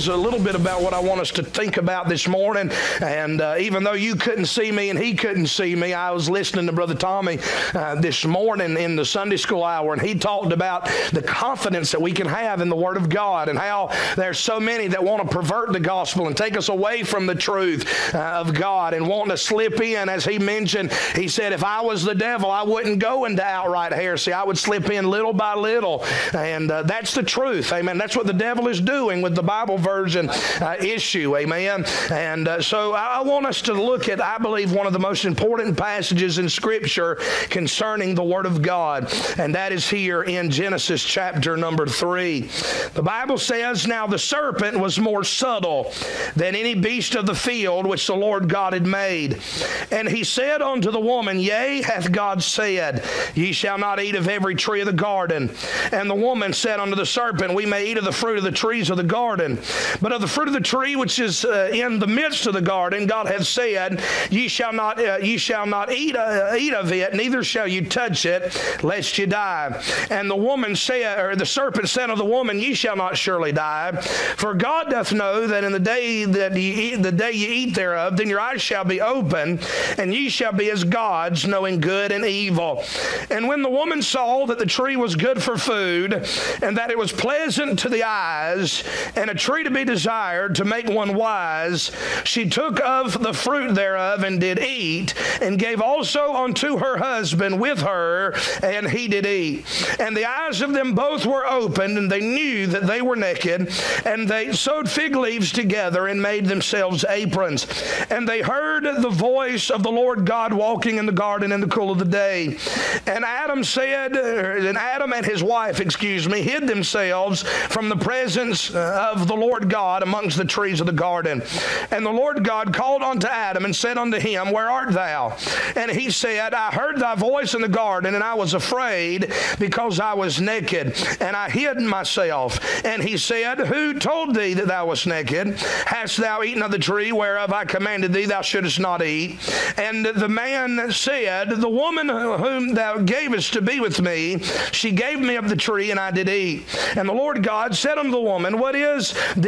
Is a little bit about what I want us to think about this morning. And uh, even though you couldn't see me and he couldn't see me, I was listening to Brother Tommy uh, this morning in the Sunday school hour, and he talked about the confidence that we can have in the Word of God and how there's so many that want to pervert the gospel and take us away from the truth uh, of God and want to slip in. As he mentioned, he said, if I was the devil, I wouldn't go into outright heresy. I would slip in little by little. And uh, that's the truth. Amen. That's what the devil is doing with the Bible. Bible version uh, issue. Amen. And uh, so I want us to look at, I believe, one of the most important passages in Scripture concerning the Word of God, and that is here in Genesis chapter number three. The Bible says, Now the serpent was more subtle than any beast of the field which the Lord God had made. And he said unto the woman, Yea, hath God said, Ye shall not eat of every tree of the garden. And the woman said unto the serpent, We may eat of the fruit of the trees of the garden. But of the fruit of the tree which is uh, in the midst of the garden, God hath said, Ye shall not, uh, ye shall not eat, uh, eat of it, neither shall you touch it, lest you die. And the woman said, or the serpent said of the woman, Ye shall not surely die, for God doth know that in the day that ye eat, the day ye eat thereof, then your eyes shall be open, and ye shall be as gods, knowing good and evil. And when the woman saw that the tree was good for food, and that it was pleasant to the eyes, and a tree to be desired to make one wise, she took of the fruit thereof and did eat, and gave also unto her husband with her, and he did eat. And the eyes of them both were opened, and they knew that they were naked, and they sewed fig leaves together and made themselves aprons. And they heard the voice of the Lord God walking in the garden in the cool of the day. And Adam said, and Adam and his wife, excuse me, hid themselves from the presence of the Lord God amongst the trees of the garden. And the Lord God called unto Adam and said unto him, Where art thou? And he said, I heard thy voice in the garden, and I was afraid because I was naked, and I hid myself. And he said, Who told thee that thou wast naked? Hast thou eaten of the tree whereof I commanded thee thou shouldest not eat? And the man said, The woman whom thou gavest to be with me, she gave me of the tree, and I did eat. And the Lord God said unto the woman, What is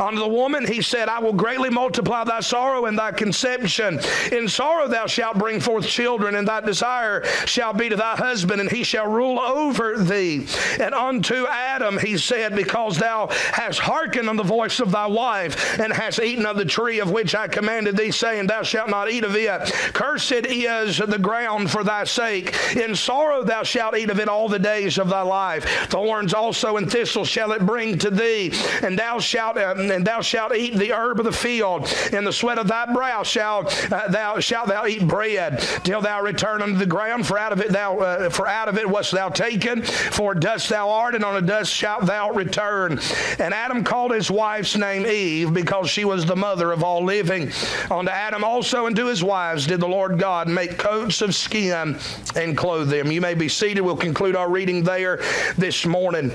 Unto the woman he said, I will greatly multiply thy sorrow and thy conception. In sorrow thou shalt bring forth children, and thy desire shall be to thy husband, and he shall rule over thee. And unto Adam he said, Because thou hast hearkened unto the voice of thy wife, and hast eaten of the tree of which I commanded thee, saying, Thou shalt not eat of it. Cursed is the ground for thy sake. In sorrow thou shalt eat of it all the days of thy life. Thorns also and thistles shall it bring to thee, and thou shalt and thou shalt eat the herb of the field. In the sweat of thy brow shalt uh, thou shalt thou eat bread till thou return unto the ground. For out of it thou uh, for out of it wast thou taken. For dust thou art, and on the dust shalt thou return. And Adam called his wife's name Eve because she was the mother of all living. Unto Adam also and to his wives did the Lord God make coats of skin and clothe them. You may be seated. We'll conclude our reading there this morning.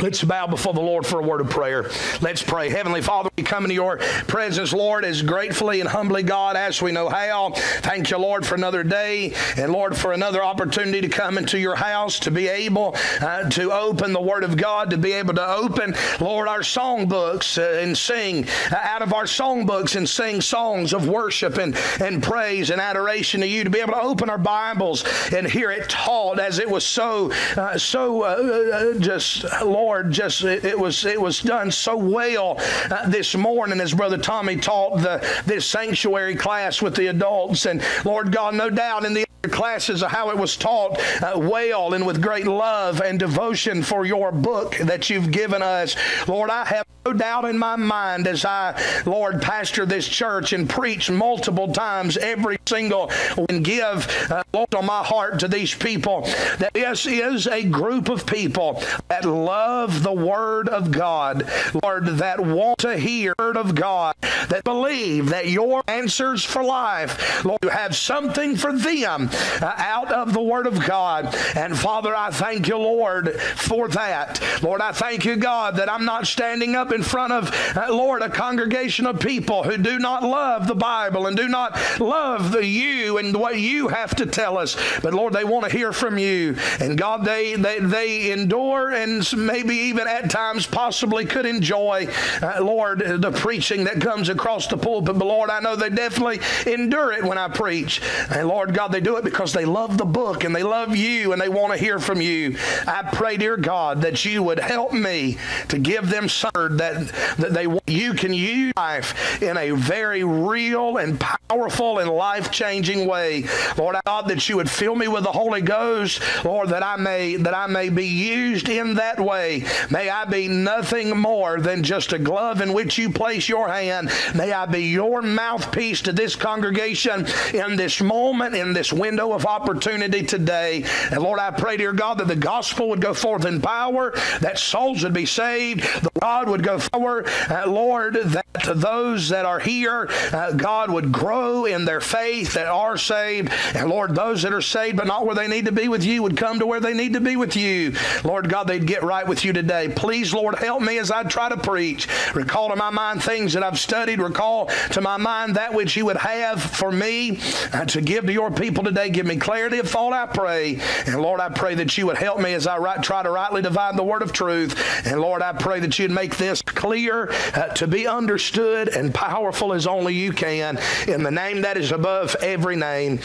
Let's bow before the Lord for a word of prayer. Let's pray. Heavenly Father, we come into your presence, Lord, as gratefully and humbly, God, as we know how. Thank you, Lord, for another day and, Lord, for another opportunity to come into your house, to be able uh, to open the Word of God, to be able to open, Lord, our songbooks uh, and sing uh, out of our songbooks and sing songs of worship and, and praise and adoration to you, to be able to open our Bibles and hear it taught as it was so, uh, so uh, uh, just, Lord, Lord, just it, it, was it was done so well uh, this morning as Brother Tommy taught the this sanctuary class with the adults. And Lord God, no doubt in the classes of how it was taught uh, well and with great love and devotion for your book that you've given us. Lord, I have no doubt in my mind as I, Lord, pastor this church and preach multiple times every single and give uh, Lord on my heart to these people that this is a group of people that love the Word of God, Lord, that want to hear Word of God, that believe that your answers for life, Lord, you have something for them uh, out of the Word of God. And Father, I thank you, Lord, for that. Lord, I thank you, God, that I'm not standing up in front of, uh, Lord, a congregation of people who do not love the Bible and do not love the you and what you have to tell us. But Lord, they want to hear from you. And God, they they, they endure and maybe even at times possibly could enjoy, uh, Lord, the preaching that comes across the pulpit. But Lord, I know they definitely endure it when I preach. And Lord God, they do it because they love the book and they love you and they want to hear from you. I pray, dear God, that you would help me to give them word that, that they want. you can use life in a very real and powerful and life-changing way. Lord I God, that you would fill me with the Holy Ghost, Lord, that I may that I may be used in that way. May I be nothing more than just a glove in which you place your hand. May I be your mouthpiece to this congregation in this moment, in this window of opportunity today. And Lord, I pray, dear God, that the gospel would go forth in power, that souls would be saved, the God would go forward, uh, Lord, that those that are here, uh, God would grow in their faith that are saved. And Lord, those that are saved but not where they need to be with you would come to where they need to be with you. Lord God, they'd get right with you today. Please, Lord, help me as I try to preach. Recall to my mind things that I've studied. Recall to my mind that which you would have for me uh, to give to your people today. Give me clarity of thought, I pray. And Lord, I pray that you would help me as I try to rightly divide the word of truth. And Lord, I pray that you'd make this clear uh, to be understood and powerful as only you can. In the name that is above every name.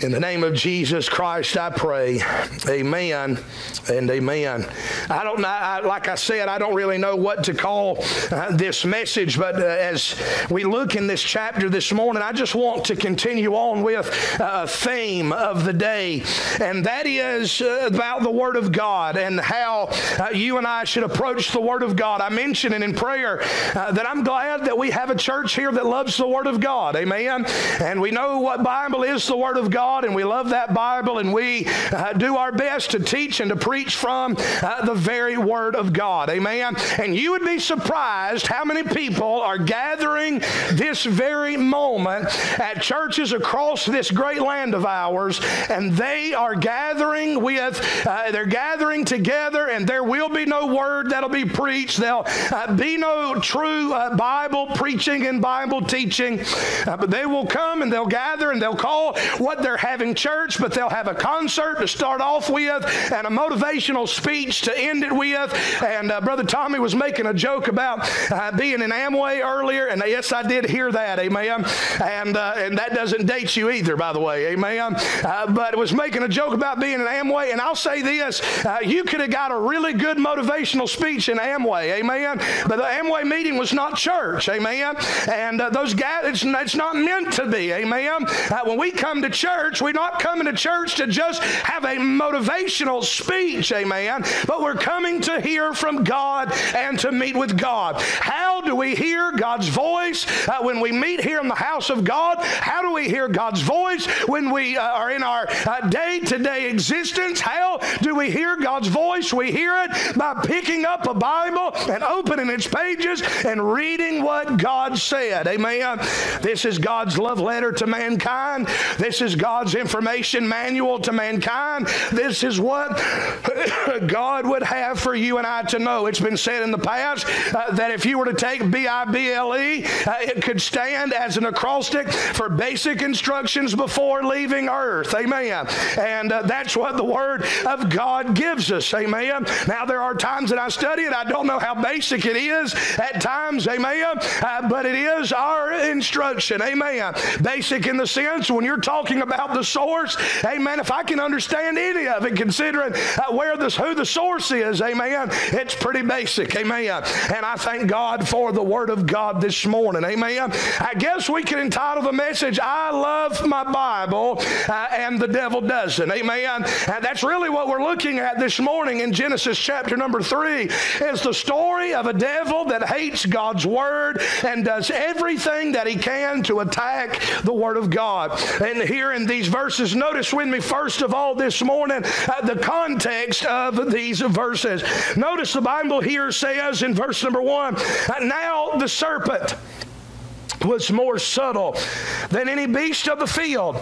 In the name of Jesus Christ, I pray. Amen and amen. I don't know, I, like I said, I don't really know what to call uh, this message, but uh, as we look in this chapter this morning, I just want to continue on with a theme of the day, and that is uh, about the Word of God and how uh, you and I should approach the Word of God. I mentioned it in prayer uh, that I'm glad that we have a church here that loves the Word of God. Amen. And we know what Bible is the Word of God, and we love that Bible, and we uh, do our best to teach and to preach from uh, the very Word of God. Amen. And you would be surprised how many people are gathering this very moment at churches across this great land of ours, and they are gathering with, uh, they're gathering together, and there will be no word that'll be preached. There'll uh, be no true uh, Bible preaching and Bible teaching, uh, but they will come and they'll gather and they'll call what they're having church, but they'll have a concert to start off with and a motivational speech to end it with. And uh, Brother Tommy was making a joke about uh, being in Amway earlier, and yes, I did hear that, amen. And and that doesn't date you either, by the way, amen. but was making a joke about being in Amway, and I'll say this: you could have got a really good motivational speech in Amway, amen. But the Amway meeting was not church, amen. And uh, those guys, it's, it's, not meant to be, amen. Uh, when we come to church, we're not coming to church to just have a motivational speech, amen. But we're coming to hear from God and to meet with God. How do we hear God's voice uh, when we meet here in the house of God? How do we hear God's voice when we uh, are in our day to day existence? How do we hear God's voice? We hear it by picking up a Bible and opening its pages and reading what God said. Amen. This is God's love letter to mankind. This is God's information manual to mankind. This is what God would have for you and I to know. It's been said in the past uh, that if you were to take B I B L E, uh, it could stand as an acrostic for basic instructions before leaving earth. Amen. And uh, that's what the Word of God gives us. Amen. Now, there are times that I study it, I don't know how basic it is at times. Amen. Uh, but it is our instruction. Amen. Basic in the sense when you're talking about the source, amen, if I can understand any of it, considering uh, where this, who the source is, amen, it's pretty basic, amen. And I thank God for the Word of God this morning, amen. I guess we can entitle the message, I love my Bible, uh, and the devil doesn't, amen. And that's really what we're looking at this morning in Genesis chapter number three, is the story of a devil that hates God's Word and does everything that he can to attack the Word of God. And here in these verses, notice with me first of all this morning uh, the context of these verses. Notice the Bible here says in verse number one, now the serpent was more subtle than any beast of the field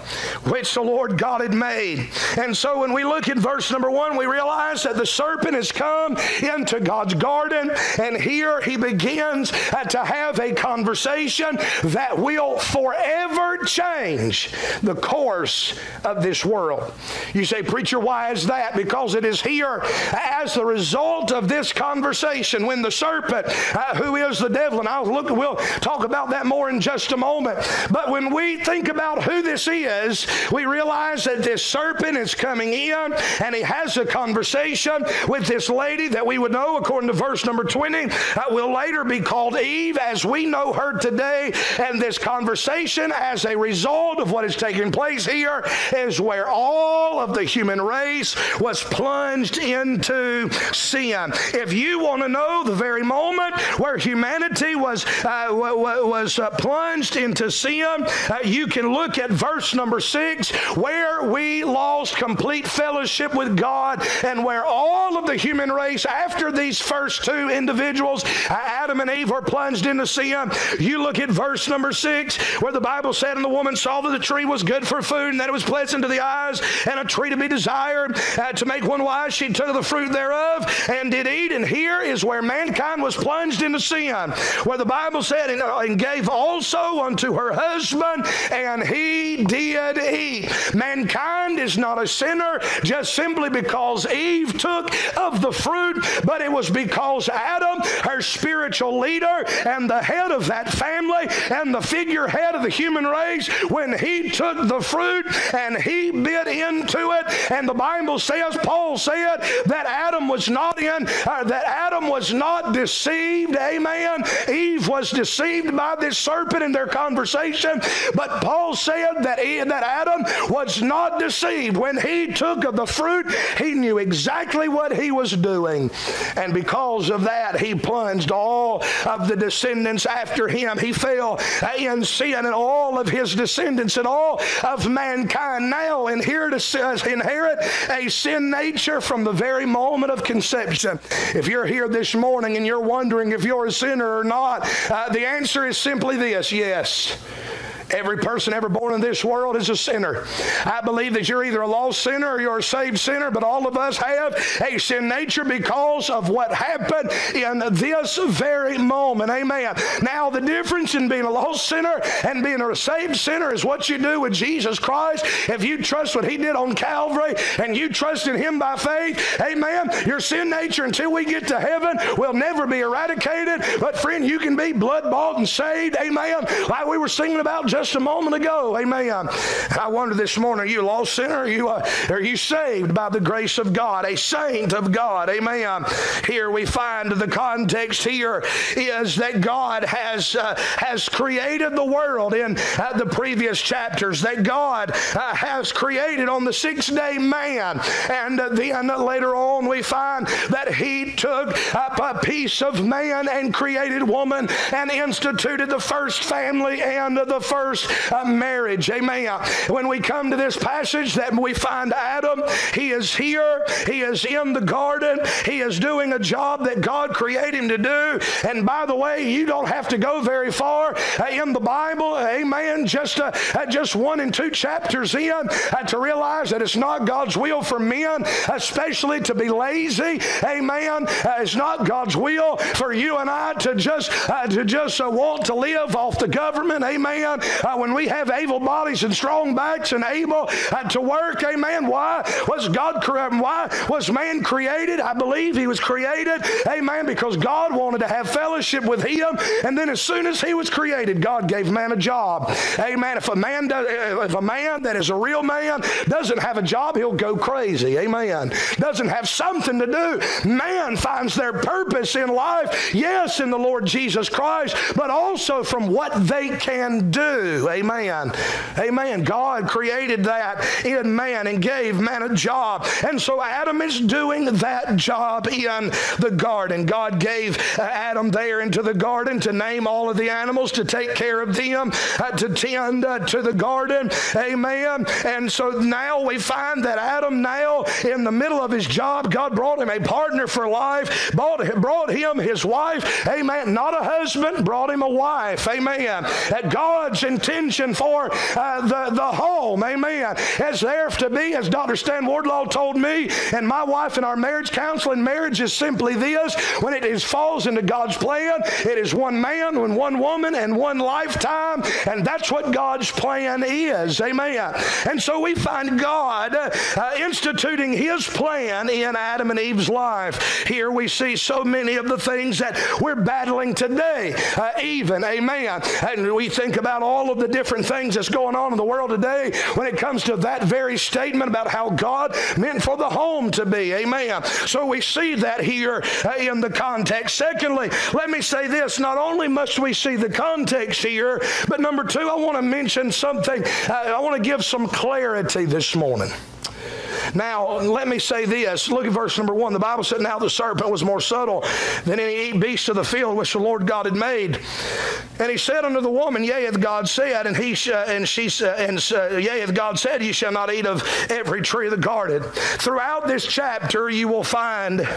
which the Lord God had made. And so when we look at verse number one, we realize that the serpent has come into God's garden, and here he begins to have a conversation that will forever change the course of this world. You say, Preacher, why is that? Because it is here as the result of this conversation when the serpent, uh, who is the devil, and I'll look, we'll talk about that more in just a moment. But when we think about who this is, we realize that this serpent is coming in and he has a conversation with this lady that we would know, according to verse number 20, uh, will later be called Eve as we know her today. And this conversation, as a result of what is taking place here, is where all of the human race was plunged into sin. If you want to know the very moment where humanity was, uh, was uh, plunged into sin, uh, you can look at verse number six, where we lost complete fellowship with God and where all of the human race, after these first two individuals, uh, Adam and Eve, were plunged into sin. You look at verse number six, where the Bible said, And the woman saw that the tree was good for food and that it was pleasant to the eyes and a tree to be desired uh, to make one wise. She took of the fruit thereof and did eat. And here is where mankind was plunged into sin, where the Bible said, And, uh, and gave all also unto her husband, and he did eat. Mankind is not a sinner just simply because Eve took of the fruit, but it was because Adam, her spiritual leader, and the head of that family, and the figurehead of the human race, when he took the fruit and he bit into it, and the Bible says, Paul said, that Adam was not in, uh, that Adam was not deceived. Amen. Eve was deceived by this serpent serpent in their conversation. But Paul said that, he, that Adam was not deceived. When he took of the fruit, he knew exactly what he was doing. And because of that, he plunged all of the descendants after him. He fell in sin, and all of his descendants and all of mankind now inherit a, inherit a sin nature from the very moment of conception. If you're here this morning and you're wondering if you're a sinner or not, uh, the answer is simply this this, yes. Every person ever born in this world is a sinner. I believe that you're either a lost sinner or you're a saved sinner, but all of us have a sin nature because of what happened in this very moment. Amen. Now, the difference in being a lost sinner and being a saved sinner is what you do with Jesus Christ. If you trust what He did on Calvary and you trust in Him by faith, amen, your sin nature until we get to heaven will never be eradicated. But, friend, you can be blood bought and saved, amen, like we were singing about just just a moment ago. Amen. I wonder this morning, are you a lost sinner? Are you, uh, are you saved by the grace of God, a saint of God? Amen. Here we find the context here is that God has, uh, has created the world in uh, the previous chapters, that God uh, has created on the sixth day man. And then later on, we find that He took up a piece of man and created woman and instituted the first family and the first first uh, marriage. Amen. When we come to this passage that we find Adam, he is here, he is in the garden, he is doing a job that God created him to do. And by the way, you don't have to go very far uh, in the Bible, amen, just, uh, uh just one and two chapters in uh, to realize that it's not God's will for men, especially to be lazy. Amen. Uh, it's not God's will for you and I to just to just want to live off the government. Amen uh, when we have able bodies and strong backs and able uh, to work. Amen. Why was God created? Why was man created? I believe he was created. Amen. Because God wanted to have fellowship with him. And then as soon as he was created, God gave man a job. Amen. If a man does, if a man that is a real man doesn't have a job, he'll go crazy. Amen. Doesn't have something to do. Man finds their purpose in life, yes, in the Lord Jesus Christ, but also from what they can do. Amen. Amen. God created that in man and gave man a job. And so Adam is doing that job in the garden. God gave Adam there into the garden to name all of the animals, to take care of them, uh, to tend uh, to the garden. Amen. And so now we find that Adam, now in the middle of his job, God brought him a partner for life, brought, brought him his wife. Amen. Not a husband, brought him a wife. Amen. That God's intention for uh, the, the home, amen, is there to be, as Dr. Stan Wardlaw told me, and my wife in our marriage counseling, marriage is simply this when it is falls into God's plan, it is one man and one woman and one lifetime, and that's what God's plan is. Amen. And so we find God uh, instituting his plan in Adam and Eve's life. Here we see so many of the things that we're battling today, uh, even. Amen. And we think about all of the different things that's going on in the world today when it comes to that very statement about how God meant for the home to be. Amen. So we see that here uh, in the context. Secondly, let me say this not only must we see the context here, but number two, I want to mention something. Uh, I want to give some clarity this morning. Now, let me say this. Look at verse number one. The Bible said, Now the serpent was more subtle than any beast of the field which the Lord God had made. And he said unto the woman, Yea, hath God said, and he sh- and she uh, and uh, yea, hath God said, Ye shall not eat of every tree of the garden. Throughout this chapter, you will find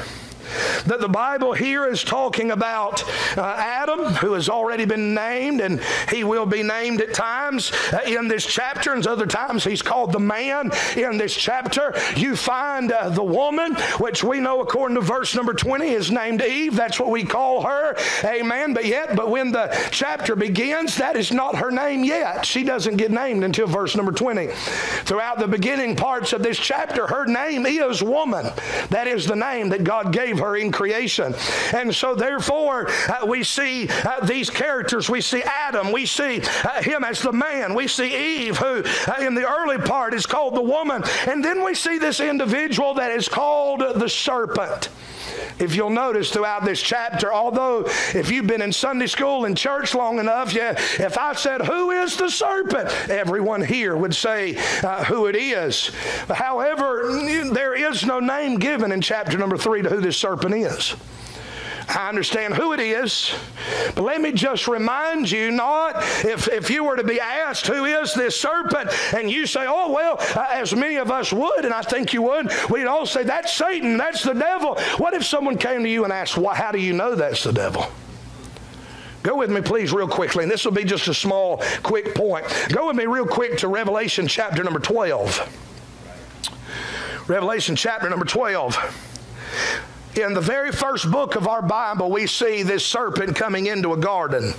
that the Bible here is talking about uh, Adam, who has already been named, and he will be named at times uh, in this chapter, and other times he's called the man in this chapter. You find uh, the woman, which we know according to verse number 20 is named Eve. That's what we call her. Amen. But yet, but when the chapter begins, that is not her name yet. She doesn't get named until verse number 20. Throughout the beginning parts of this chapter, her name is woman. That is the name that God gave her in creation. And so, therefore, uh, we see uh, these characters. We see Adam. We see uh, him as the man. We see Eve, who uh, in the early part is called the woman. And then we see this individual that is called the serpent. If you'll notice throughout this chapter, although if you've been in Sunday school and church long enough, yeah, if I said, Who is the serpent? everyone here would say uh, who it is. However, there is no name given in chapter number three to who this serpent is. I understand who it is, but let me just remind you not if, if you were to be asked, Who is this serpent? and you say, Oh, well, uh, as many of us would, and I think you would, we'd all say, That's Satan, that's the devil. What if someone came to you and asked, well, How do you know that's the devil? Go with me, please, real quickly, and this will be just a small, quick point. Go with me, real quick, to Revelation chapter number 12. Revelation chapter number 12 in the very first book of our Bible, we see this serpent coming into a garden.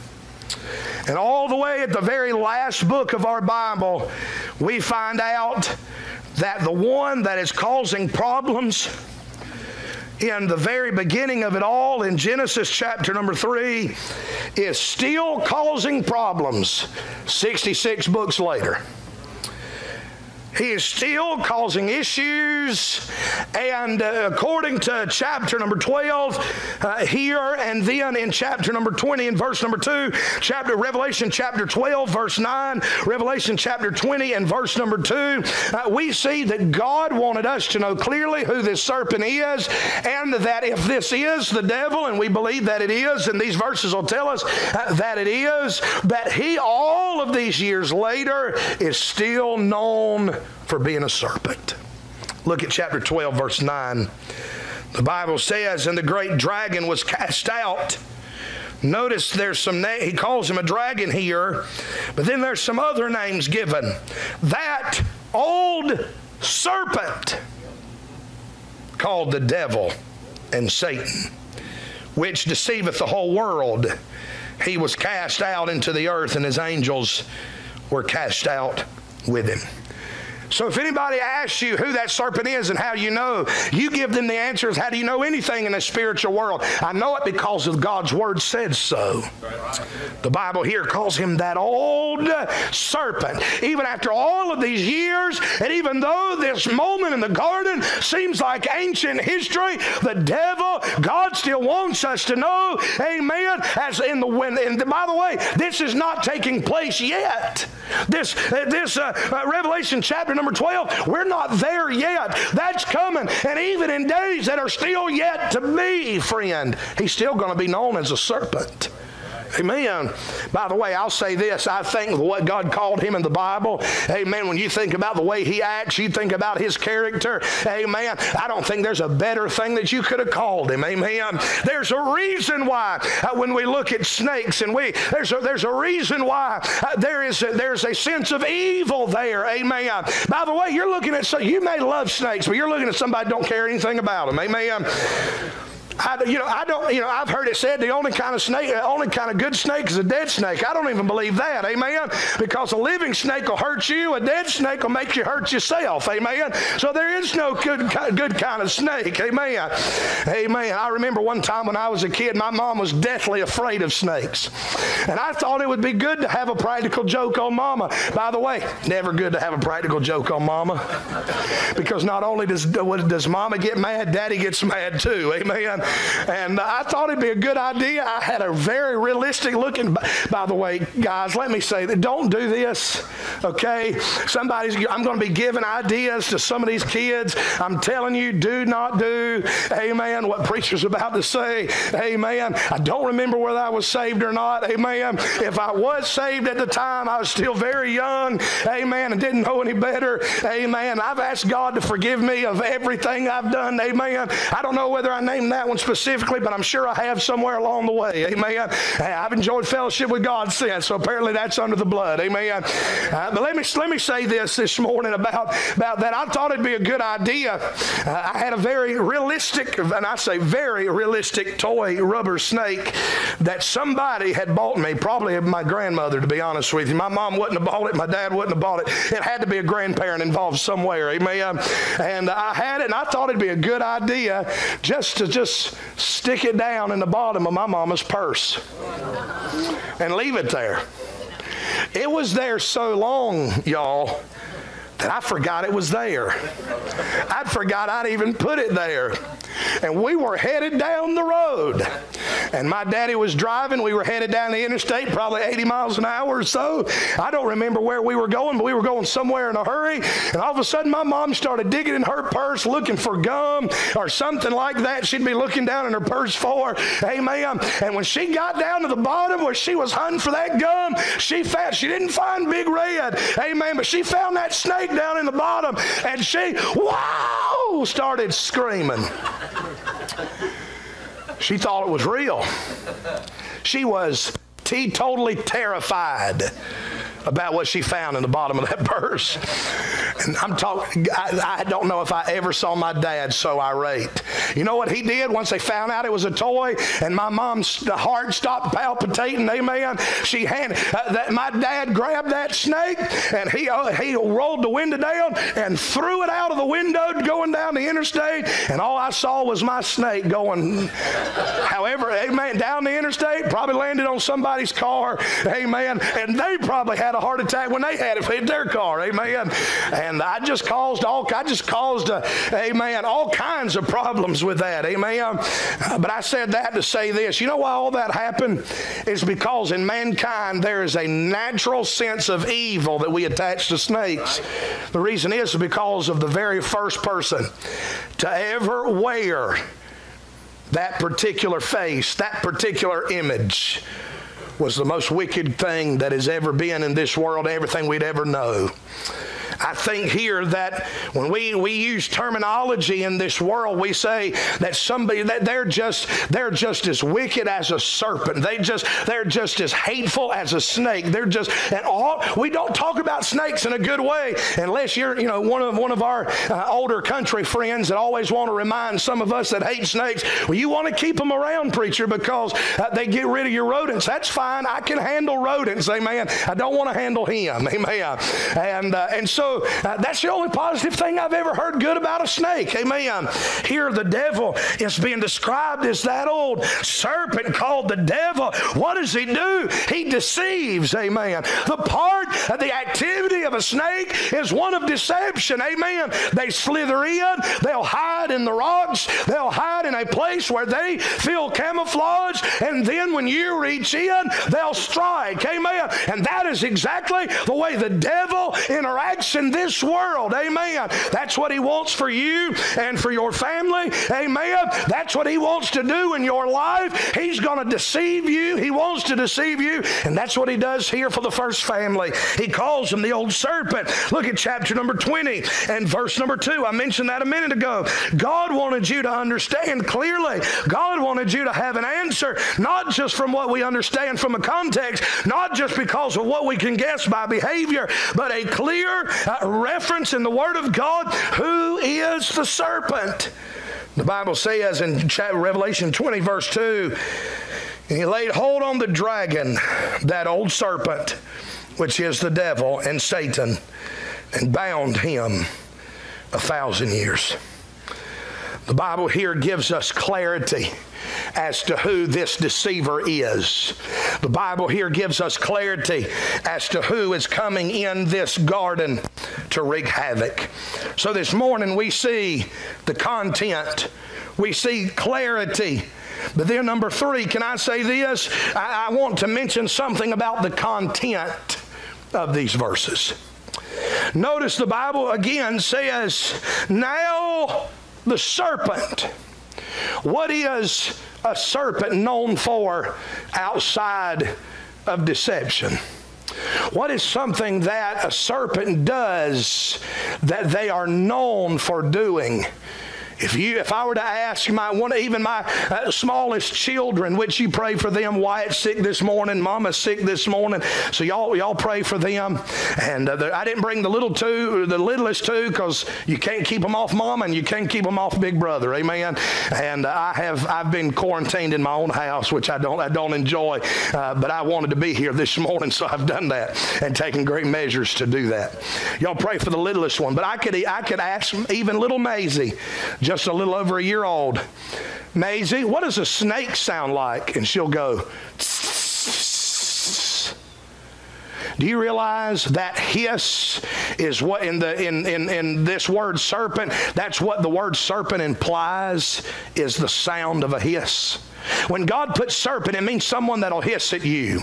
And all the way at the very last book of our Bible, we find out that the one that is causing problems in the very beginning of it all, in Genesis chapter number three, is still causing problems 66 books later. He is still causing issues. And uh, according to chapter number 12 uh, here, and then in chapter number 20 and verse number 2, chapter Revelation chapter 12, verse 9, Revelation chapter 20 and verse number 2, uh, we see that God wanted us to know clearly who this serpent is, and that if this is the devil, and we believe that it is, and these verses will tell us uh, that it is, that he, all of these years later, is still known for being a serpent. Look at chapter 12, verse 9. The Bible says, And the great dragon was cast out. Notice there's some name, he calls him a dragon here, but then there's some other names given. That old serpent called the devil and Satan, which deceiveth the whole world. He was cast out into the earth, and his angels were cast out with him. So if anybody asks you who that serpent is and how you know, you give them the answers. How do you know anything in the spiritual world? I know it because of God's word said so. The Bible here calls him that old serpent. Even after all of these years, and even though this moment in the garden seems like ancient history, the devil, God still wants us to know, amen, as in the wind. And by the way, this is not taking place yet. This, this uh, uh, Revelation chapter number 12, we're not there yet. That's coming. And even in days that are still yet to be, friend, he's still going to be known as a serpent. Amen. By the way, I'll say this. I think what God called him in the Bible, amen, when you think about the way he acts, you think about his character, amen. I don't think there's a better thing that you could have called him, amen. There's a reason why uh, when we look at snakes and we, there's a, there's a reason why uh, there is a, there's a sense of evil there, amen. By the way, you're looking at, so you may love snakes, but you're looking at somebody don't care anything about them, amen. I, you know, I don't. You know, I've heard it said the only kind of snake, the only kind of good snake is a dead snake. I don't even believe that. Amen. Because a living snake will hurt you. A dead snake will make you hurt yourself. Amen. So there is no good, good kind of snake. Amen. Amen. I remember one time when I was a kid, my mom was deathly afraid of snakes, and I thought it would be good to have a practical joke on Mama. By the way, never good to have a practical joke on Mama, because not only does does Mama get mad, Daddy gets mad too. Amen. And I thought it'd be a good idea. I had a very realistic looking, by the way, guys, let me say that don't do this, okay? Somebody's, I'm going to be giving ideas to some of these kids. I'm telling you, do not do, amen, what preacher's about to say, amen. I don't remember whether I was saved or not, amen. If I was saved at the time, I was still very young, amen, and didn't know any better, amen. I've asked God to forgive me of everything I've done, amen. I don't know whether I named that one one specifically, but I'm sure I have somewhere along the way. Amen. I've enjoyed fellowship with God since, so apparently that's under the blood. Amen. Uh, but let me let me say this this morning about about that. I thought it'd be a good idea. Uh, I had a very realistic, and I say very realistic toy rubber snake that somebody had bought me. Probably my grandmother, to be honest with you. My mom wouldn't have bought it. My dad wouldn't have bought it. It had to be a grandparent involved somewhere. Amen. And I had it, and I thought it'd be a good idea just to just stick it down in the bottom of my mama's purse and leave it there. It was there so long, y'all, I forgot it was there. I forgot I'd even put it there. And we were headed down the road. And my daddy was driving. We were headed down the interstate, probably 80 miles an hour or so. I don't remember where we were going, but we were going somewhere in a hurry. And all of a sudden, my mom started digging in her purse looking for gum or something like that. She'd be looking down in her purse for. Amen. And when she got down to the bottom where she was hunting for that gum, she found, she didn't find Big Red. hey Amen. But she found that snake down in the bottom and she, wow, started screaming. She thought it was real. She was teetotally terrified about what she found in the bottom of that purse. And I'm talking, I, don't know if I ever saw my dad so irate. You know what he did once they found out it was a toy and my mom's heart stopped palpitating, amen? She handed, uh, that, my dad grabbed that snake and he, uh, he rolled the window down and threw it out of the window going down the interstate. And all I saw was my snake going, however, amen, down the interstate, probably landed on somebody's car, amen. And they probably had had a heart attack when they had it in their car. Amen. And I just caused all, I just caused, amen, all kinds of problems with that. Amen. But I said that to say this. You know why all that happened? Is because in mankind there is a natural sense of evil that we attach to snakes. The reason is because of the very first person to ever wear that particular face, that particular image was the most wicked thing that has ever been in this world, everything we'd ever know. I think here that when we, we use terminology in this world, we say that somebody that they're just they're just as wicked as a serpent. They just they're just as hateful as a snake. They're just and all we don't talk about snakes in a good way unless you're you know one of one of our uh, older country friends that always want to remind some of us that hate snakes. Well, you want to keep them around, preacher, because uh, they get rid of your rodents. That's fine. I can handle rodents. Amen. I don't want to handle him. Amen. And uh, and so uh, that's the only positive thing I've ever heard good about a snake. Amen. Here the devil is being described as that old serpent called the devil. What does he do? He deceives. Amen. The part of the activity of a snake is one of deception. Amen. They slither in. They'll hide in the rocks. They'll hide in a place where they feel camouflaged. And then when you reach in, they'll strike. Amen. And that is exactly the way the devil interacts in this world. Amen. That's what he wants for you and for your family. Amen. That's what he wants to do in your life. He's going to deceive you. He wants to deceive you. And that's what he does here for the first family. He calls him the old serpent. Look at chapter number 20 and verse number 2. I mentioned that a minute ago. God wanted you to understand clearly. God wanted you to have an answer, not just from what we understand from a context, not just because of what we can guess by behavior, but a clear reference in the Word of God who is the serpent. The Bible says in Revelation 20, verse 2, and he laid hold on the dragon, that old serpent, which is the devil and Satan, and bound him a thousand years. The Bible here gives us clarity as to who this deceiver is. The Bible here gives us clarity as to who is coming in this garden to wreak havoc. So this morning we see the content, we see clarity. But then, number three, can I say this? I, I want to mention something about the content of these verses. Notice the Bible again says, Now the serpent. What is a serpent known for outside of deception? What is something that a serpent does that they are known for doing? If you, if I were to ask my one, even my uh, smallest children, which you pray for them, Wyatt's sick this morning, Mama's sick this morning, so y'all y'all pray for them. And uh, I didn't bring the little two, the littlest two, because you can't keep them off Mama and you can't keep them off Big Brother, Amen. And uh, I have I've been quarantined in my own house, which I don't I don't enjoy, uh, but I wanted to be here this morning, so I've done that and taken great measures to do that. Y'all pray for the littlest one, but I could I could ask even little Maisie just a little over a year old. Maisie, what does a snake sound like? And she'll go, Do you realize that hiss is what in the in, in, in this word serpent, that's what the word serpent implies is the sound of a hiss. When God puts serpent, it means someone that'll hiss at you.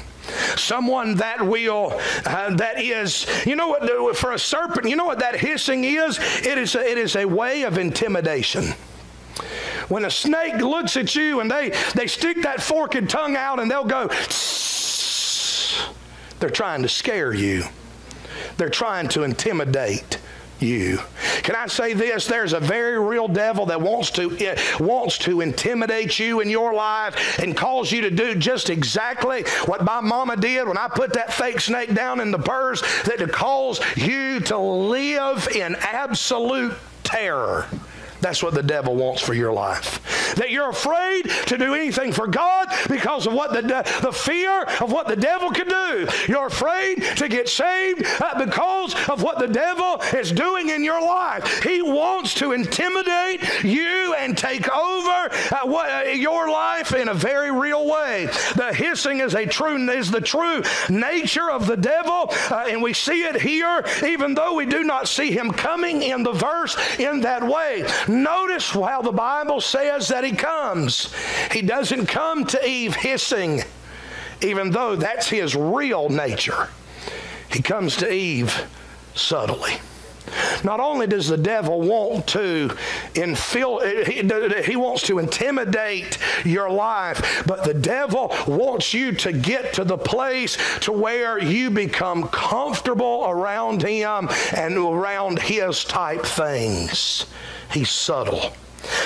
Someone that will, uh, that is, you know what, for a serpent, you know what that hissing is? It is a, it is a way of intimidation. When a snake looks at you and they, they stick that forked tongue out and they'll go, they're trying to scare you. They're trying to intimidate you. Can I say this? There's a very real devil that wants to uh, wants to intimidate you in your life and cause you to do just exactly what my mama did when I put that fake snake down in the purse that to cause you to live in absolute terror. That's what the devil wants for your life. That you're afraid to do anything for God because of what the, the fear of what the devil can do. You're afraid to get saved uh, because of what the devil is doing in your life. He wants to intimidate you and take over uh, what, uh, your life in a very real way. The hissing is a true is the true nature of the devil, uh, and we see it here, even though we do not see him coming in the verse in that way. Notice how the Bible says that he comes. He doesn't come to Eve hissing, even though that's his real nature. He comes to Eve subtly. Not only does the devil want to infil- he wants to intimidate your life, but the devil wants you to get to the place to where you become comfortable around him and around his type things. He's subtle.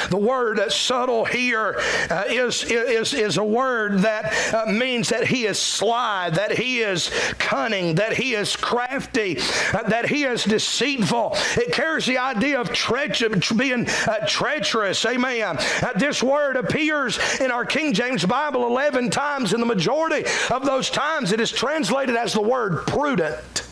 The word subtle here uh, is is, is a word that uh, means that he is sly, that he is cunning, that he is crafty, uh, that he is deceitful. It carries the idea of being uh, treacherous. Amen. Uh, this word appears in our King James Bible 11 times. In the majority of those times, it is translated as the word prudent.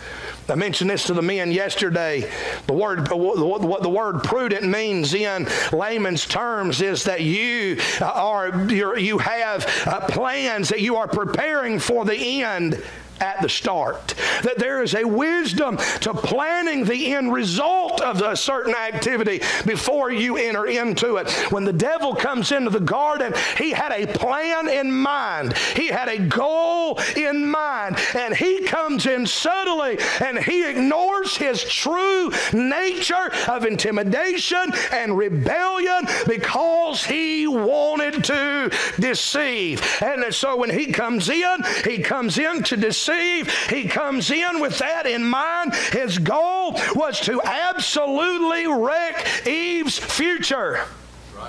I mentioned this to the men yesterday. The word, what the word prudent means in layman's terms is that you are, you have uh, plans that you are preparing for the end at the start. That there is a wisdom to planning the end result of a certain activity before you enter into it. When the devil comes into the garden, he had a plan in mind, he had a goal in mind, and he comes in subtly and he ignores his true nature of intimidation and rebellion because he wanted to deceive. And so when he comes in, he comes in to deceive receive. He comes in with that in mind. His goal was to absolutely wreck Eve's future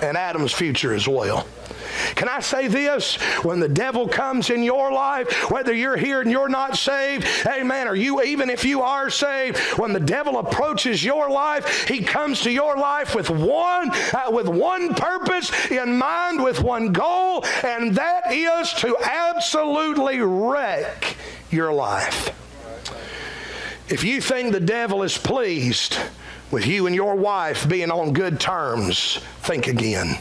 and Adam's future as well. Can I say this? When the devil comes in your life, whether you're here and you're not saved, amen, or you, even if you are saved, when the devil approaches your life, he comes to your life with one, uh, with one purpose in mind, with one goal, and that is to absolutely wreck your life. If you think the devil is pleased with you and your wife being on good terms, think again.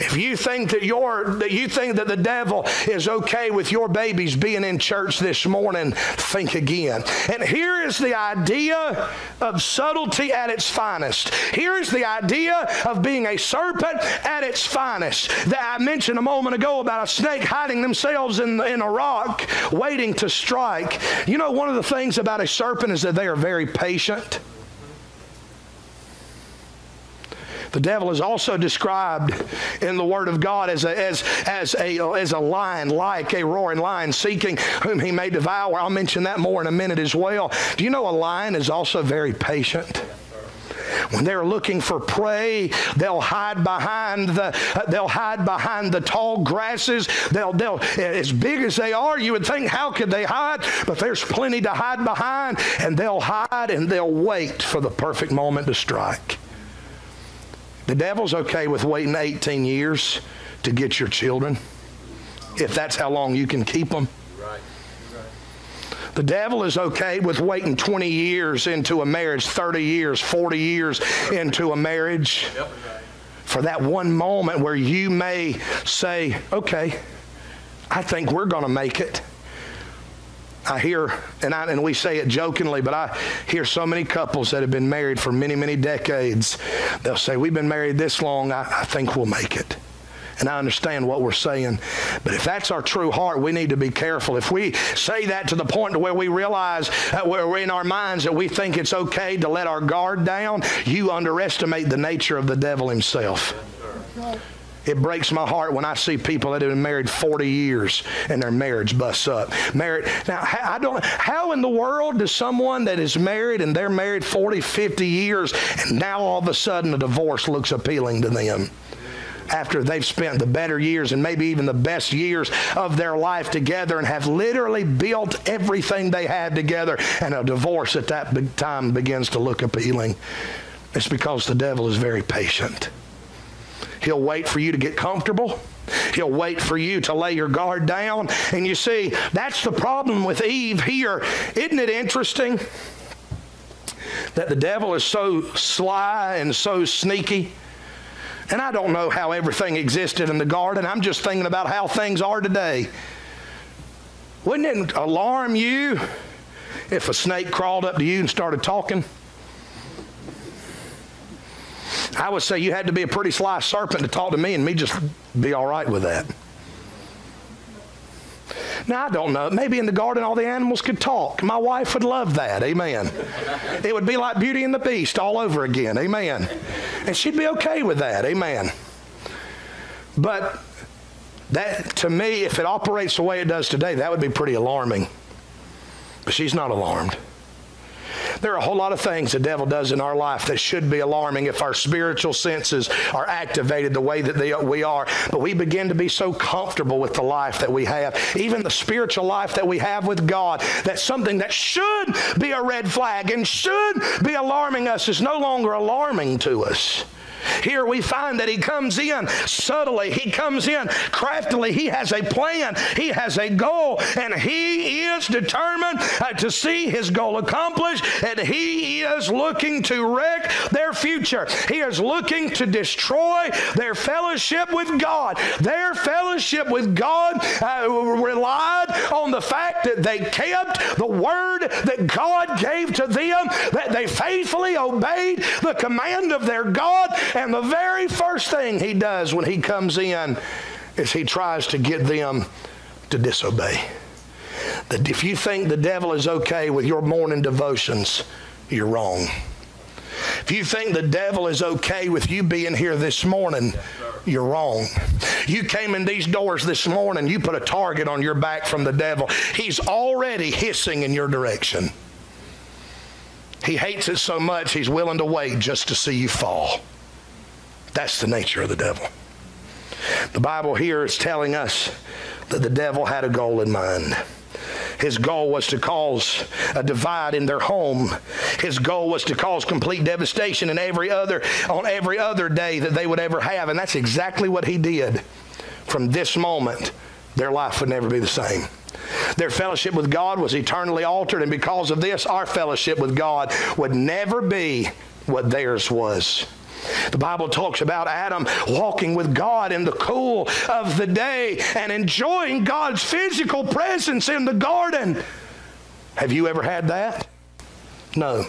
If you think that you that you think that the devil is okay with your babies being in church this morning, think again. And here is the idea of subtlety at its finest. Here is the idea of being a serpent at its finest. That I mentioned a moment ago about a snake hiding themselves in, in a rock, waiting to strike. You know, one of the things about a serpent is that they are very patient. The devil is also described in the Word of God as a, as, as a, as a lion, like a roaring lion, seeking whom he may devour. I'll mention that more in a minute as well. Do you know a lion is also very patient? when they're looking for prey they'll hide behind the they'll hide behind the tall grasses they'll they'll as big as they are you would think how could they hide but there's plenty to hide behind and they'll hide and they'll wait for the perfect moment to strike the devil's okay with waiting 18 years to get your children if that's how long you can keep them. The devil is okay with waiting 20 years into a marriage, 30 years, 40 years into a marriage for that one moment where you may say, okay, I think we're going to make it. I hear, and, I, and we say it jokingly, but I hear so many couples that have been married for many, many decades. They'll say, We've been married this long, I, I think we'll make it. And I understand what we're saying. But if that's our true heart, we need to be careful. If we say that to the point to where we realize uh, that we're in our minds that we think it's okay to let our guard down, you underestimate the nature of the devil himself. It breaks my heart when I see people that have been married 40 years and their marriage busts up. Married. Now, I don't, how in the world does someone that is married and they're married 40, 50 years and now all of a sudden a divorce looks appealing to them? after they've spent the better years and maybe even the best years of their life together and have literally built everything they had together, and a divorce at that time begins to look appealing. It's because the devil is very patient. He'll wait for you to get comfortable. He'll wait for you to lay your guard down. And you see, that's the problem with Eve here. Isn't it interesting that the devil is so sly and so sneaky? And I don't know how everything existed in the garden. I'm just thinking about how things are today. Wouldn't it alarm you if a snake crawled up to you and started talking? I would say you had to be a pretty sly serpent to talk to me and me just be all right with that. Now, I don't know. Maybe in the garden all the animals could talk. My wife would love that. Amen. It would be like Beauty and the Beast all over again. Amen. And she'd be okay with that. Amen. But that, to me, if it operates the way it does today, that would be pretty alarming. But she's not alarmed. There are a whole lot of things the devil does in our life that should be alarming if our spiritual senses are activated the way that they, we are. But we begin to be so comfortable with the life that we have, even the spiritual life that we have with God, that something that should be a red flag and should be alarming us is no longer alarming to us. Here we find that he comes in subtly, he comes in craftily, he has a plan, he has a goal, and he is determined uh, to see his goal accomplished, and he is looking to wreck their future. He is looking to destroy their fellowship with God. Their fellowship with God uh, relied on the fact that they kept the word that God gave to them, that they faithfully obeyed the command of their God, and the very first thing he does when he comes in is he tries to get them to disobey. That if you think the devil is okay with your morning devotions, you're wrong. If you think the devil is okay with you being here this morning, you're wrong. You came in these doors this morning, you put a target on your back from the devil. He's already hissing in your direction. He hates it so much, he's willing to wait just to see you fall. That's the nature of the devil. The Bible here is telling us that the devil had a goal in mind. His goal was to cause a divide in their home. His goal was to cause complete devastation in every other on every other day that they would ever have, and that's exactly what he did. From this moment, their life would never be the same. Their fellowship with God was eternally altered, and because of this, our fellowship with God would never be what theirs was. The Bible talks about Adam walking with God in the cool of the day and enjoying God's physical presence in the garden. Have you ever had that? No.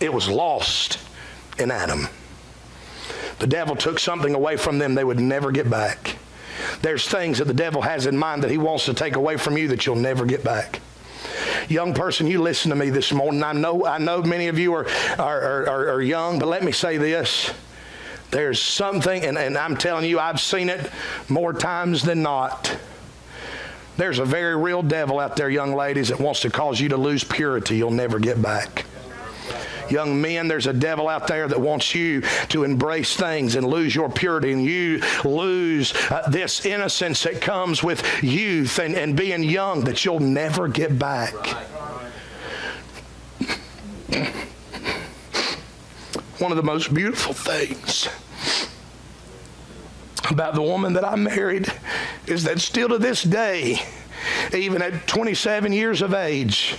It was lost in Adam. The devil took something away from them they would never get back. There's things that the devil has in mind that he wants to take away from you that you'll never get back. Young person, you listen to me this morning. I know, I know many of you are, are, are, are young, but let me say this. There's something, and, and I'm telling you, I've seen it more times than not. There's a very real devil out there, young ladies, that wants to cause you to lose purity you'll never get back. Young men, there's a devil out there that wants you to embrace things and lose your purity and you lose uh, this innocence that comes with youth and, and being young that you'll never get back. One of the most beautiful things about the woman that I married is that still to this day, even at 27 years of age,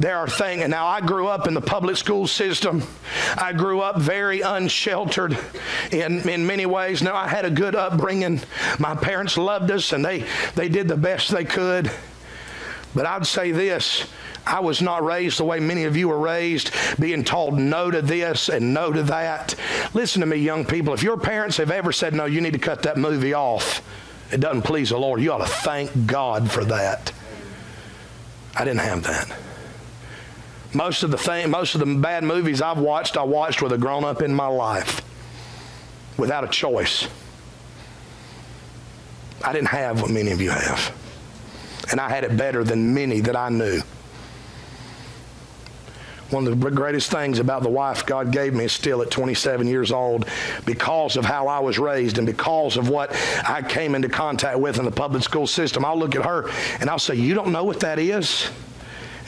there are things, and now I grew up in the public school system. I grew up very unsheltered in, in many ways. Now, I had a good upbringing. My parents loved us, and they, they did the best they could. But I'd say this I was not raised the way many of you were raised, being told no to this and no to that. Listen to me, young people. If your parents have ever said, no, you need to cut that movie off, it doesn't please the Lord, you ought to thank God for that. I didn't have that. Most of the thing, most of the bad movies I've watched, I watched with a grown up in my life, without a choice. I didn't have what many of you have, and I had it better than many that I knew. One of the greatest things about the wife God gave me is still at 27 years old because of how I was raised and because of what I came into contact with in the public school system. I'll look at her and I'll say, You don't know what that is?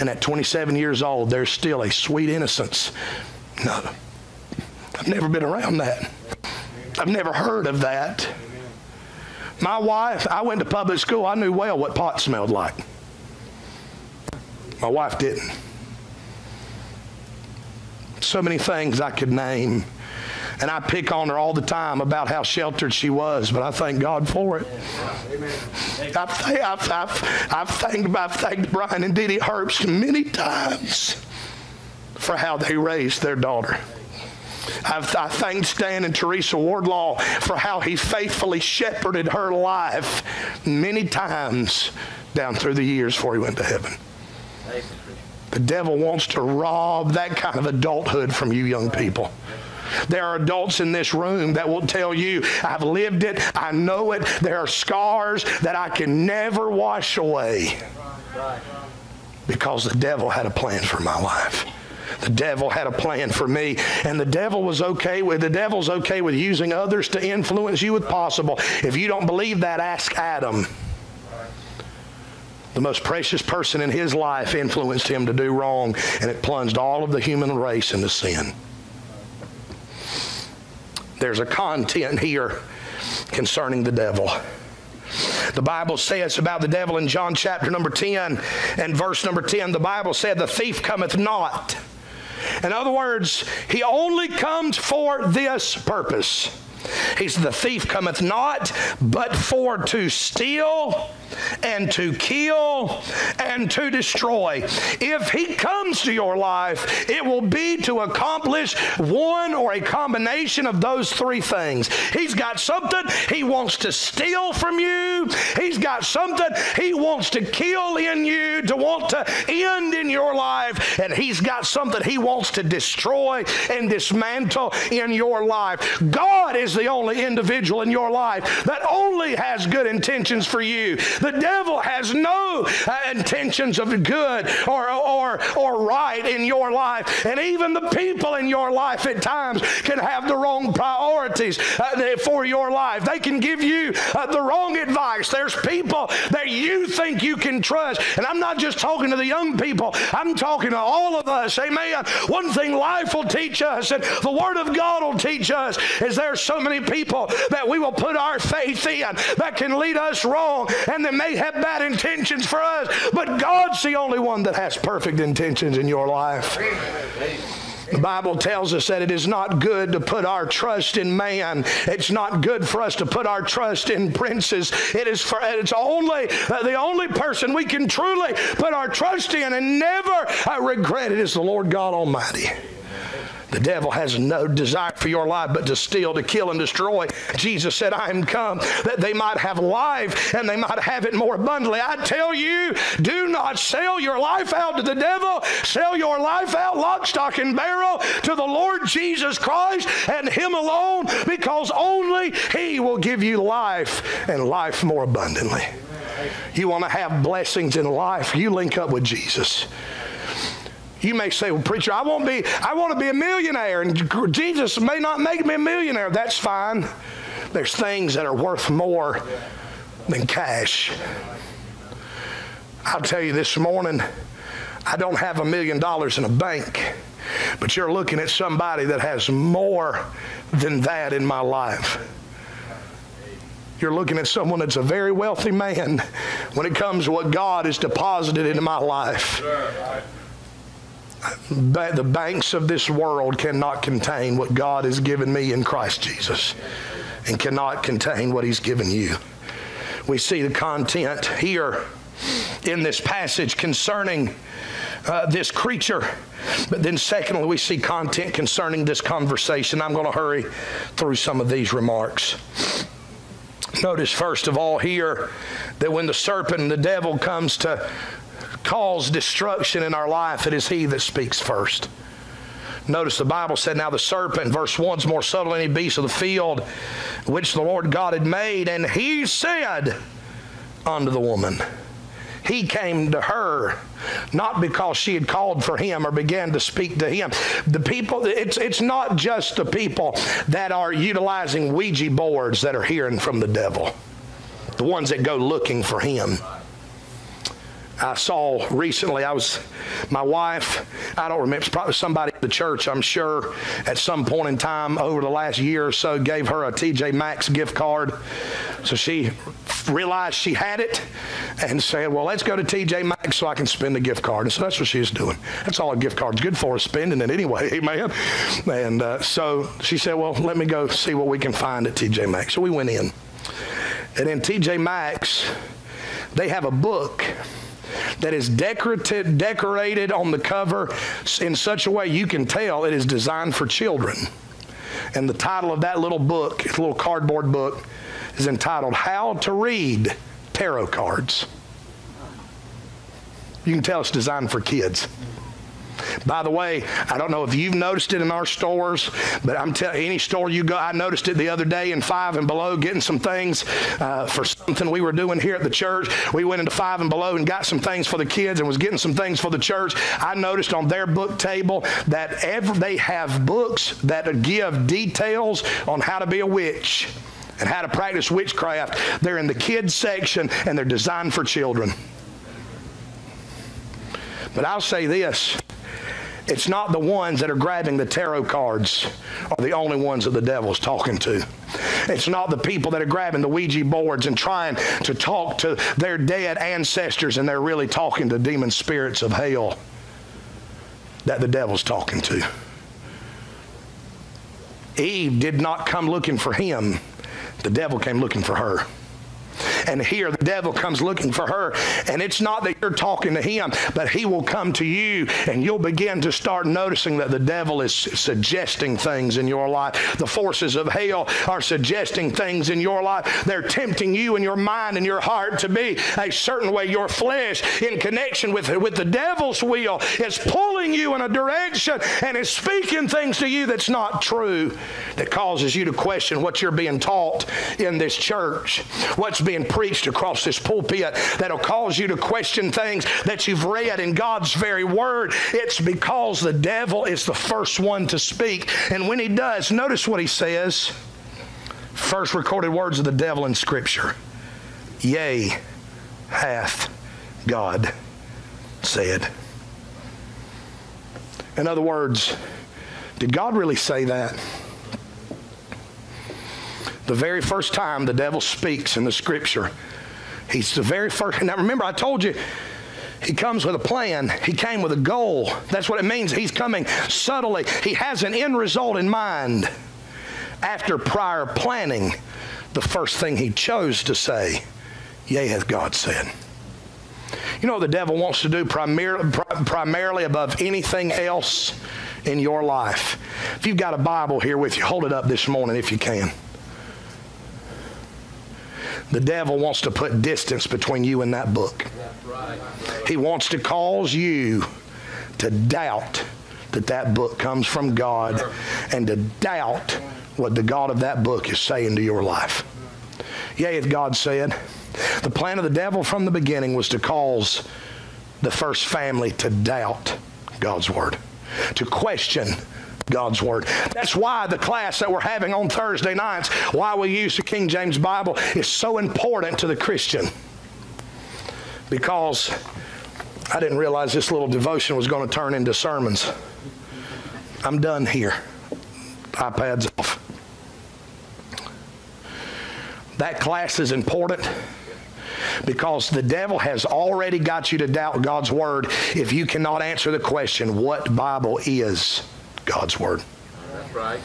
And at 27 years old, there's still a sweet innocence. No, I've never been around that. I've never heard of that. My wife, I went to public school. I knew well what pot smelled like. My wife didn't. So many things I could name. And I pick on her all the time about how sheltered she was, but I thank God for it. I've, I've, I've, thanked, I've Brian and Didi Herbst many times for how they raised their daughter. I've, I thanked Stan and Teresa Wardlaw for how he faithfully shepherded her life many times down through the years before he went to heaven. The devil wants to rob that kind of adulthood from you young people. There are adults in this room that will tell you, I've lived it, I know it. There are scars that I can never wash away because the devil had a plan for my life. The devil had a plan for me, and the devil was okay with the devil's okay with using others to influence you if possible. If you don't believe that, ask Adam. The most precious person in his life influenced him to do wrong, and it plunged all of the human race into sin. There's a content here concerning the devil. The Bible says about the devil in John chapter number 10 and verse number 10, the Bible said, The thief cometh not in other words, he only comes for this purpose. He said, The thief cometh not but for to steal and to kill and to destroy. If he comes to your life, it will be to accomplish one or a combination of those three things. He's got something he wants to steal from you, he's got something he wants to kill in you, to want to end in your life, and he's got something he wants to destroy and dismantle in your life. God is the only individual in your life that only has good intentions for you. The devil has no uh, intentions of good or, or, or right in your life. And even the people in your life at times can have the wrong priorities uh, for your life. They can give you uh, the wrong advice. There's people that you think you can trust. And I'm not just talking to the young people, I'm talking to all of us. Amen. One thing life will teach us and the Word of God will teach us is there are so many people that we will put our faith in that can lead us wrong and that may have bad intentions for us, but God's the only one that has perfect intentions in your life. The Bible tells us that it is not good to put our trust in man. It's not good for us to put our trust in princes. It is for it's only uh, the only person we can truly put our trust in and never uh, regret it is the Lord God Almighty. The devil has no desire for your life but to steal, to kill, and destroy. Jesus said, I am come that they might have life and they might have it more abundantly. I tell you, do not sell your life out to the devil. Sell your life out, lock, stock, and barrel, to the Lord Jesus Christ and Him alone, because only He will give you life and life more abundantly. You want to have blessings in life, you link up with Jesus. You may say, well, preacher, I won't be, I want to be a millionaire, and Jesus may not make me a millionaire. That's fine. There's things that are worth more than cash. I'll tell you this morning, I don't have a million dollars in a bank, but you're looking at somebody that has more than that in my life. You're looking at someone that's a very wealthy man when it comes to what God has deposited into my life the banks of this world cannot contain what God has given me in Christ Jesus and cannot contain what He's given you. We see the content here in this passage concerning uh, this creature. But then, secondly, we see content concerning this conversation. I'm going to hurry through some of these remarks. Notice, first of all, here that when the serpent and the devil comes to cause destruction in our life, it is He that speaks first. Notice the Bible said, Now the serpent, verse 1 is more subtle than any beast of the field, which the Lord God had made. And he said unto the woman, He came to her, not because she had called for him or began to speak to him. The people, it's, it's not just the people that are utilizing Ouija boards that are hearing from the devil, the ones that go looking for him. I saw recently, I was, my wife, I don't remember, probably somebody at the church, I'm sure, at some point in time over the last year or so, gave her a TJ Maxx gift card. So she realized she had it and said, Well, let's go to TJ Maxx so I can spend the gift card. And so that's what she's doing. That's all a gift card's good for, is spending it anyway, amen. And uh, so she said, Well, let me go see what we can find at TJ Maxx. So we went in. And in TJ Maxx, they have a book that is decorated, decorated on the cover in such a way you can tell it is designed for children. And the title of that little book, little cardboard book, is entitled How to Read Tarot Cards. You can tell it's designed for kids. By the way, I don't know if you've noticed it in our stores, but I'm telling any store you go, I noticed it the other day in Five and Below, getting some things uh, for something we were doing here at the church. We went into Five and Below and got some things for the kids and was getting some things for the church. I noticed on their book table that every, they have books that give details on how to be a witch and how to practice witchcraft. They're in the kids section and they're designed for children. But I'll say this it's not the ones that are grabbing the tarot cards are the only ones that the devil's talking to. It's not the people that are grabbing the Ouija boards and trying to talk to their dead ancestors and they're really talking to demon spirits of hell that the devil's talking to. Eve did not come looking for him, the devil came looking for her. And here the devil comes looking for her. And it's not that you're talking to him, but he will come to you and you'll begin to start noticing that the devil is suggesting things in your life. The forces of hell are suggesting things in your life. They're tempting you and your mind and your heart to be a certain way. Your flesh, in connection with, with the devil's will, is pulling you in a direction and is speaking things to you that's not true, that causes you to question what you're being taught in this church, what's being preached across this pulpit that'll cause you to question things that you've read in God's very word. It's because the devil is the first one to speak. And when he does, notice what he says. First recorded words of the devil in Scripture. Yea, hath God said. In other words, did God really say that? The very first time the devil speaks in the scripture, he's the very first. Now remember, I told you, he comes with a plan. He came with a goal. That's what it means. He's coming subtly. He has an end result in mind. After prior planning, the first thing he chose to say, Yea, hath God said. You know what the devil wants to do primarily, primarily above anything else in your life? If you've got a Bible here with you, hold it up this morning if you can. The devil wants to put distance between you and that book. He wants to cause you to doubt that that book comes from God and to doubt what the God of that book is saying to your life. Yea, if God said, the plan of the devil from the beginning was to cause the first family to doubt God's word, to question God's Word. That's why the class that we're having on Thursday nights, why we use the King James Bible, is so important to the Christian. Because I didn't realize this little devotion was going to turn into sermons. I'm done here. iPad's off. That class is important because the devil has already got you to doubt God's word if you cannot answer the question, what Bible is. God's Word. That's right.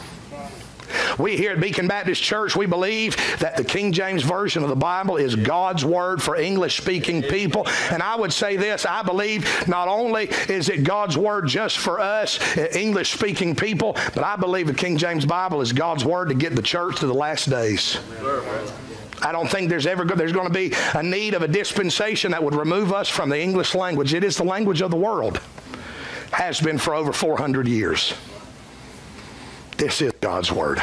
We here at Beacon Baptist Church, we believe that the King James Version of the Bible is God's Word for English speaking people. And I would say this I believe not only is it God's Word just for us, uh, English speaking people, but I believe the King James Bible is God's Word to get the church to the last days. I don't think there's ever there's going to be a need of a dispensation that would remove us from the English language. It is the language of the world. Has been for over 400 years. This is God's Word.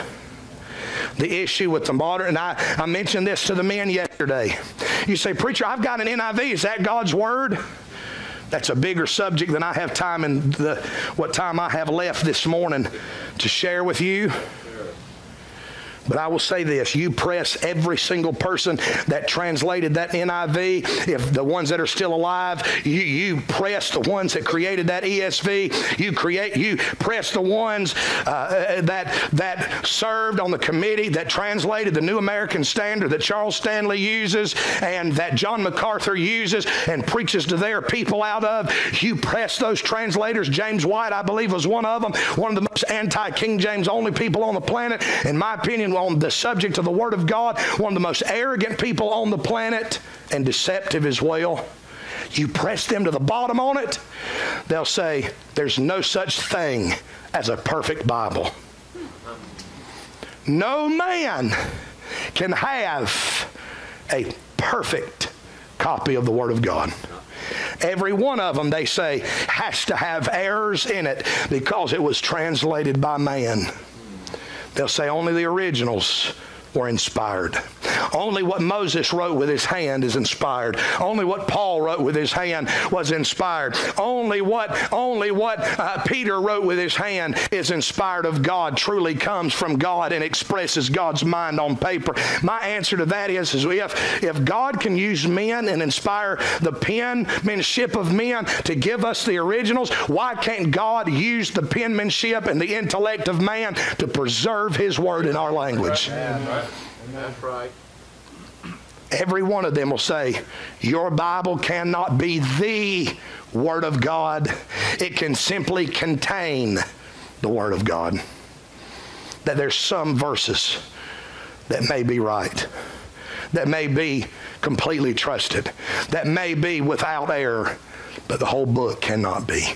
The issue with the modern, and I, I mentioned this to the men yesterday. You say, Preacher, I've got an NIV. Is that God's Word? That's a bigger subject than I have time in the, what time I have left this morning to share with you. But I will say this you press every single person that translated that NIV, if the ones that are still alive, you, you press the ones that created that ESV, you create you press the ones uh, that that served on the committee that translated the New American Standard that Charles Stanley uses and that John MacArthur uses and preaches to their people out of. You press those translators. James White, I believe, was one of them, one of the most anti-King James only people on the planet, in my opinion on the subject of the Word of God, one of the most arrogant people on the planet, and deceptive as well. You press them to the bottom on it, they'll say, There's no such thing as a perfect Bible. No man can have a perfect copy of the Word of God. Every one of them, they say, has to have errors in it because it was translated by man. They'll say only the originals were inspired. Only what Moses wrote with his hand is inspired. Only what Paul wrote with his hand was inspired. Only what only what uh, Peter wrote with his hand is inspired of God. Truly comes from God and expresses God's mind on paper. My answer to that is, is if if God can use men and inspire the penmanship of men to give us the originals, why can't God use the penmanship and the intellect of man to preserve His word in our language? That's right. Every one of them will say, Your Bible cannot be the Word of God. It can simply contain the Word of God. That there's some verses that may be right, that may be completely trusted, that may be without error, but the whole book cannot be.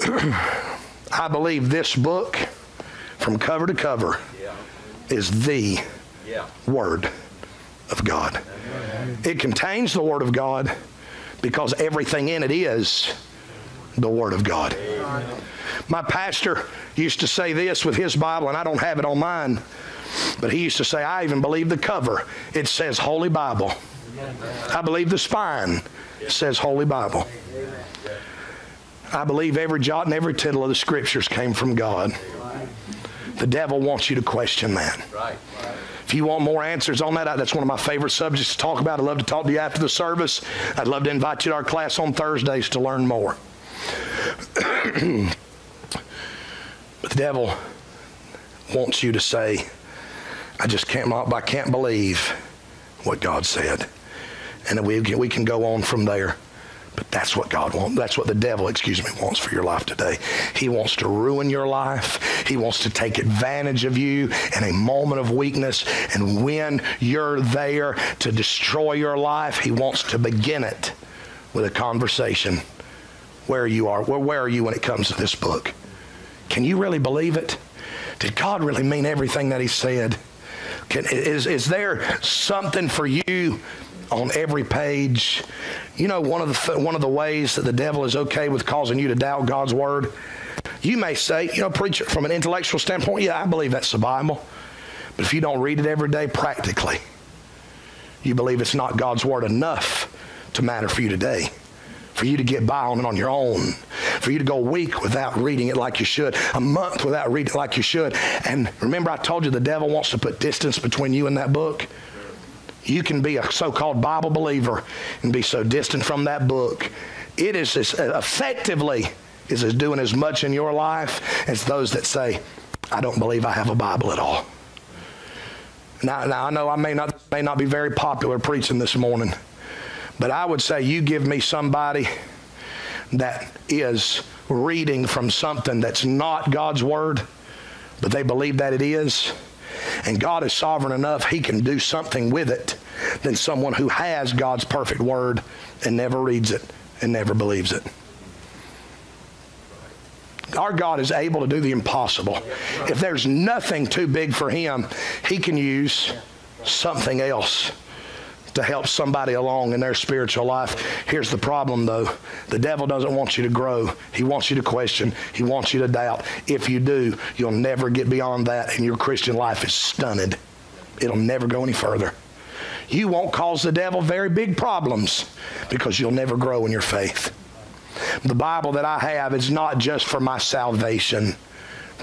I believe this book, from cover to cover, yeah. is the yeah. Word of God. Amen. It contains the Word of God because everything in it is the Word of God. Amen. My pastor used to say this with his Bible, and I don't have it on mine, but he used to say, I even believe the cover. It says Holy Bible. I believe the spine says Holy Bible. I believe every jot and every tittle of the scriptures came from God. The devil wants you to question that. Right. If you want more answers on that, that's one of my favorite subjects to talk about. I'd love to talk to you after the service. I'd love to invite you to our class on Thursdays to learn more. but the devil wants you to say, I just can't, I can't believe what God said. And we, we can go on from there. But that's what God wants. That's what the devil, excuse me, wants for your life today. He wants to ruin your life. He wants to take advantage of you in a moment of weakness. And when you're there to destroy your life, he wants to begin it with a conversation where you are. Where, are you when it comes to this book? Can you really believe it? Did God really mean everything that he said? Can, is, is there something for you on every page. You know, one of the one of the ways that the devil is okay with causing you to doubt God's word. You may say, you know, preacher, from an intellectual standpoint, yeah, I believe that's the Bible. But if you don't read it every day, practically, you believe it's not God's word enough to matter for you today. For you to get by on it on your own. For you to go a week without reading it like you should. A month without reading it like you should. And remember, I told you the devil wants to put distance between you and that book? You can be a so called Bible believer and be so distant from that book. It is as uh, effectively is as doing as much in your life as those that say, I don't believe I have a Bible at all. Now, now I know I may not, may not be very popular preaching this morning, but I would say you give me somebody that is reading from something that's not God's Word, but they believe that it is and God is sovereign enough, He can do something with it than someone who has God's perfect word and never reads it and never believes it. Our God is able to do the impossible. If there's nothing too big for Him, He can use something else to help somebody along in their spiritual life. Here's the problem, though the devil doesn't want you to grow, he wants you to question, he wants you to doubt. If you do, you'll never get beyond that, and your Christian life is stunted. It'll never go any further. You won't cause the devil very big problems because you'll never grow in your faith. The Bible that I have is not just for my salvation,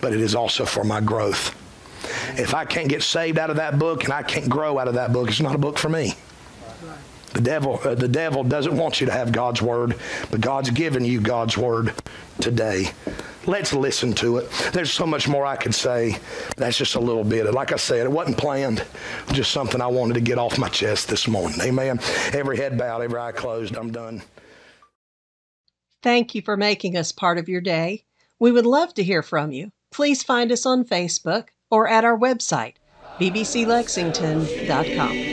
but it is also for my growth. If I can't get saved out of that book and I can't grow out of that book, it's not a book for me. The devil, uh, the devil doesn't want you to have God's word, but God's given you God's word today. Let's listen to it. There's so much more I could say. That's just a little bit. Like I said, it wasn't planned. Just something I wanted to get off my chest this morning. Amen. Every head bowed, every eye closed. I'm done. Thank you for making us part of your day. We would love to hear from you. Please find us on Facebook or at our website, bbclexington.com.